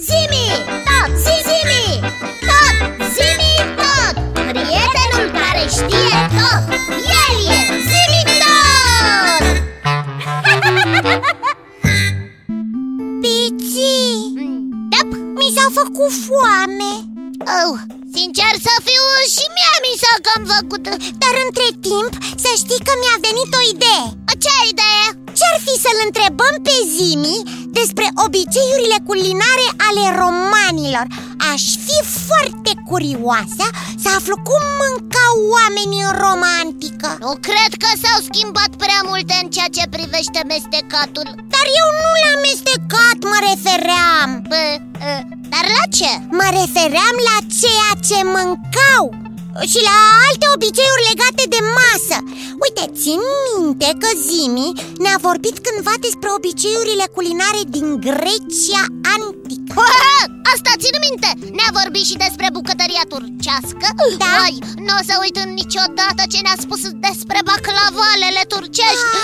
Zimi, tot, zimi, tot, zimi, tot. Prietenul care știe tot, el e zimi tot. Pici, Dep, mi s-a făcut foame. Oh, sincer să fiu și mie mi s-a cam făcut. Dar între timp să știi că mi-a venit o idee. Ce idee? Ce-ar fi să-l întrebăm pe Zimi despre obiceiurile culinare ale romanilor? Aș fi foarte curioasă să aflu cum mâncau oamenii în Roma antică Nu cred că s-au schimbat prea multe în ceea ce privește mestecatul Dar eu nu la amestecat mă refeream Bă, uh, dar la ce? Mă refeream la ceea ce mâncau și la alte obiceiuri legate de masă. Uite, țin minte că Zimi ne-a vorbit cândva despre obiceiurile culinare din Grecia antică? Ua, Asta țin minte! Ne-a vorbit și despre bucătăria turcească. Da. Ai, nu o să uit în niciodată ce ne-a spus despre baclavalele turcești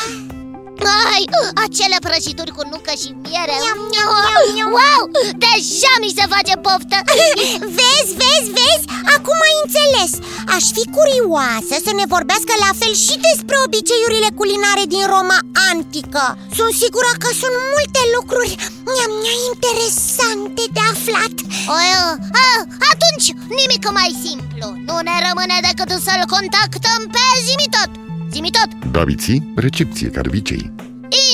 Ai, acele prăjituri cu nucă și miere. Miau, miau, miau, miau. Wow, deja mi se face poftă. Vezi, vezi, vezi? Acum ai înțeles. Aș fi curioasă să ne vorbească la fel și despre obiceiurile culinare din Roma antică. Sunt sigură că sunt multe lucruri miam, miam, interesante de aflat. O, a, Atunci, nimic mai simplu. Nu ne rămâne decât să-l contactăm pe Zimitot Zimitot, Daviții, recepție ca de obicei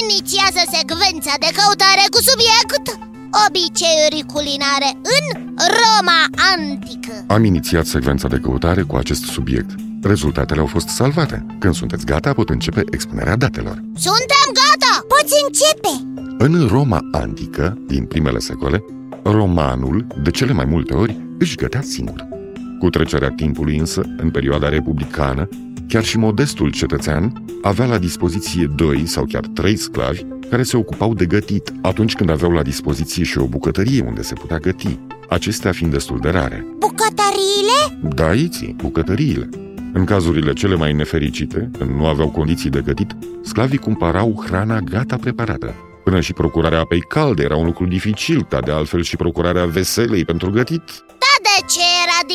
inițiază secvența de căutare cu subiect Obiceiuri culinare în Roma antică Am inițiat secvența de căutare cu acest subiect. Rezultatele au fost salvate. Când sunteți gata, pot începe expunerea datelor. Suntem gata! Poți începe În Roma antică, din primele secole, romanul, de cele mai multe ori, își gătea singur. Cu trecerea timpului însă, în perioada republicană, chiar și modestul cetățean avea la dispoziție doi sau chiar trei sclavi care se ocupau de gătit atunci când aveau la dispoziție și o bucătărie unde se putea găti, acestea fiind destul de rare. Bucătăriile? Da, aici, bucătăriile. În cazurile cele mai nefericite, când nu aveau condiții de gătit, sclavii cumpărau hrana gata preparată. Până și procurarea apei calde era un lucru dificil, ca de altfel și procurarea veselei pentru gătit,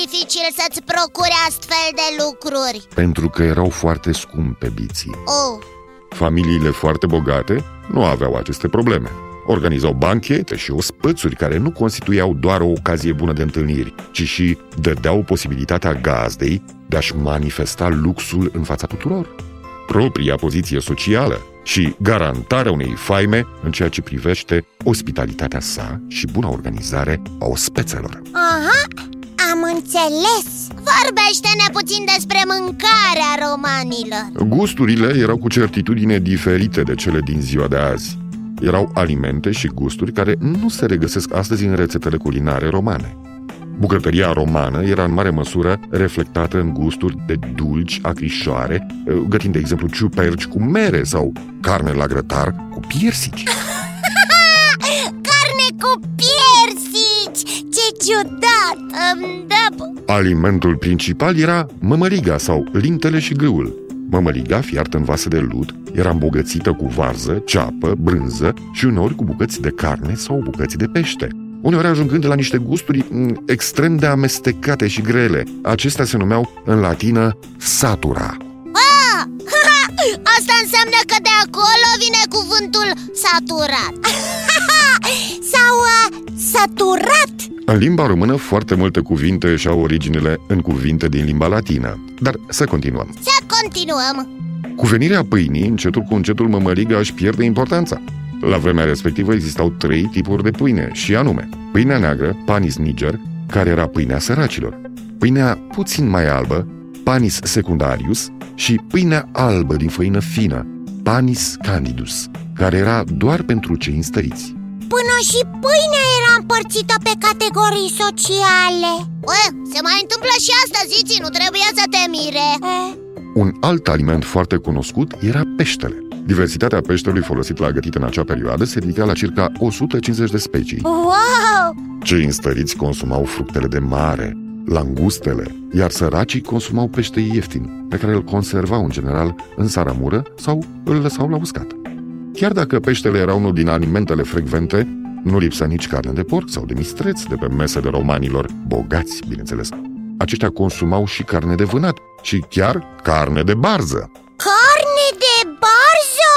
dificil să-ți procuri astfel de lucruri? pentru că erau foarte scumpe biții. Oh, Familiile foarte bogate nu aveau aceste probleme. Organizau banchete și ospățuri care nu constituiau doar o ocazie bună de întâlniri, ci și dădeau posibilitatea gazdei de a-și manifesta luxul în fața tuturor. Propria poziție socială și garantarea unei faime în ceea ce privește ospitalitatea sa și buna organizare a ospețelor. Aha, am înțeles vorbește-ne puțin despre mâncarea romanilor Gusturile erau cu certitudine diferite de cele din ziua de azi. Erau alimente și gusturi care nu se regăsesc astăzi în rețetele culinare romane. Bucătăria romană era în mare măsură reflectată în gusturi de dulci, acrișoare, gătind de exemplu ciuperci cu mere sau carne la grătar cu piersici. Ciudat um, Da, Alimentul principal era mămăliga sau lintele și grâul. Mămăliga, fiartă în vase de lut, era îmbogățită cu varză, ceapă, brânză și uneori cu bucăți de carne sau bucăți de pește. Uneori ajungând la niște gusturi m, extrem de amestecate și grele. Acestea se numeau în latină satura. ah, Asta înseamnă că de acolo vine cuvântul saturat Sau uh, săturat În limba română, foarte multe cuvinte și-au originele în cuvinte din limba latină. Dar să continuăm. Să continuăm Cu venirea pâinii, încetul cu încetul mămăliga își pierde importanța. La vremea respectivă existau trei tipuri de pâine, și anume pâinea neagră, panis niger, care era pâinea săracilor, pâinea puțin mai albă, panis secundarius și pâinea albă din făină fină, panis candidus, care era doar pentru cei înstăriți. Până și pâinea era împărțită pe categorii sociale Ue, se mai întâmplă și asta, zici, nu trebuie să te mire Eh, Un alt aliment foarte cunoscut era peștele. Diversitatea peștelui folosit la gătit în acea perioadă se ridica la circa 150 de specii. Wow! Cei înstăriți consumau fructele de mare, langustele, iar săracii consumau pește ieftin, pe care îl conservau în general în saramură sau îl lăsau la uscat. Chiar dacă peștele era unul din alimentele frecvente, Nu lipsa nici carne de porc sau de mistreț de pe mesele romanilor, bogați, bineînțeles. Aceștia consumau și carne de vânat și chiar carne de barză. Carne de barză?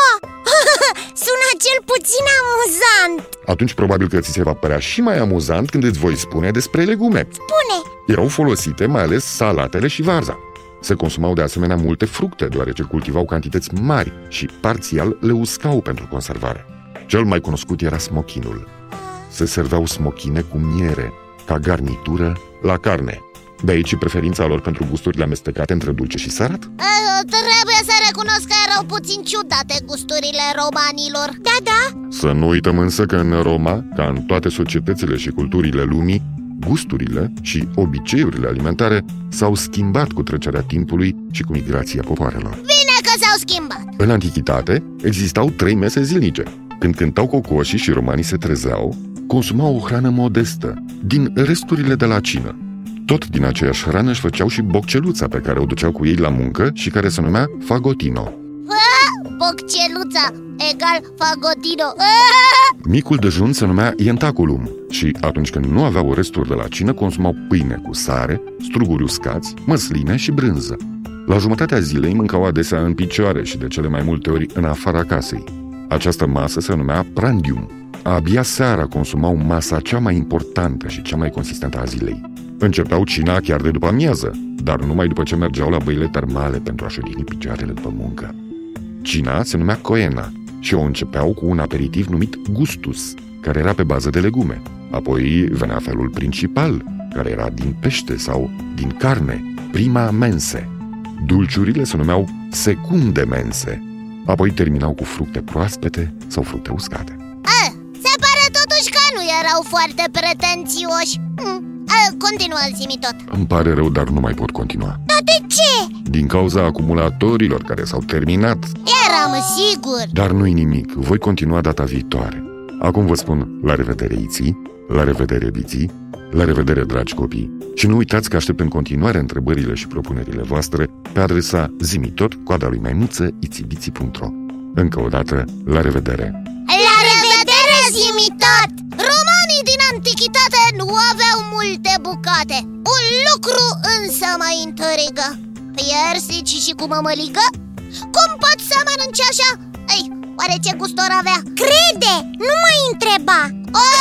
Sună cel puțin amuzant Atunci probabil că ți se va părea și mai amuzant când îți voi spune despre legume. Spune, Erau folosite mai ales salatele și varza. Se consumau de asemenea multe fructe, deoarece cultivau cantități mari și parțial le uscau pentru conservare. Cel mai cunoscut era smochinul. Se serveau smochine cu miere, ca garnitură la carne. De aici și preferința lor pentru gusturile amestecate între dulce și sărat. Uh, Trebuie să recunosc că erau puțin ciudate gusturile romanilor da, da, Să nu uităm însă că în Roma, ca în toate societățile și culturile lumii, gusturile și obiceiurile alimentare s-au schimbat cu trecerea timpului și cu migrația popoarelor. Bine că s-au schimbat În antichitate existau trei mese zilnice. Când cântau cocoșii și romanii se trezeau, consumau o hrană modestă, din resturile de la cină. Tot din aceeași hrană își făceau și bocceluța pe care o duceau cu ei la muncă și care se numea fagotino. Bocceluța egal fagotino Ah! Micul dejun se numea ientaculum și atunci când nu aveau resturi de la cină, consumau pâine cu sare, struguri uscați, măsline și brânză. La jumătatea zilei mâncau adesea în picioare și de cele mai multe ori în afara casei. Această masă se numea prandium. Abia seara consumau masa cea mai importantă și cea mai consistentă a zilei. Începeau cina chiar de după amiază, dar numai după ce mergeau la băile termale pentru a-și odihni picioarele după muncă. Cina se numea coena și o începeau cu un aperitiv numit gustus, care era pe bază de legume. Apoi venea felul principal, care era din pește sau din carne, prima mense. Dulciurile se numeau secunde mense. Apoi terminau cu fructe proaspete sau fructe uscate. Ah, Se pare totuși că nu erau foarte pretențioși hm. Ah, Continuă, zi tot Îmi pare rău, dar nu mai pot continua. Dar de ce? Din cauza acumulatorilor care s-au terminat, Eram sigur dar nu-i nimic, voi continua data viitoare. Acum vă spun la revedere, Iții, la revedere, Biții, la revedere, dragi copii. Și nu uitați că aștept în continuare întrebările și propunerile voastre pe adresa zimitot, coada lui maimuță, itibiții.ro Încă o dată, la revedere! La revedere, zi tot! Romanii din antichitate nu aveau multe bucate Un lucru însă mă intrigă piersici și cu mămăligă? Cum poți să mănânci așa? Ei, oare ce gust ar avea? Crede! Nu mă întreba! Oh!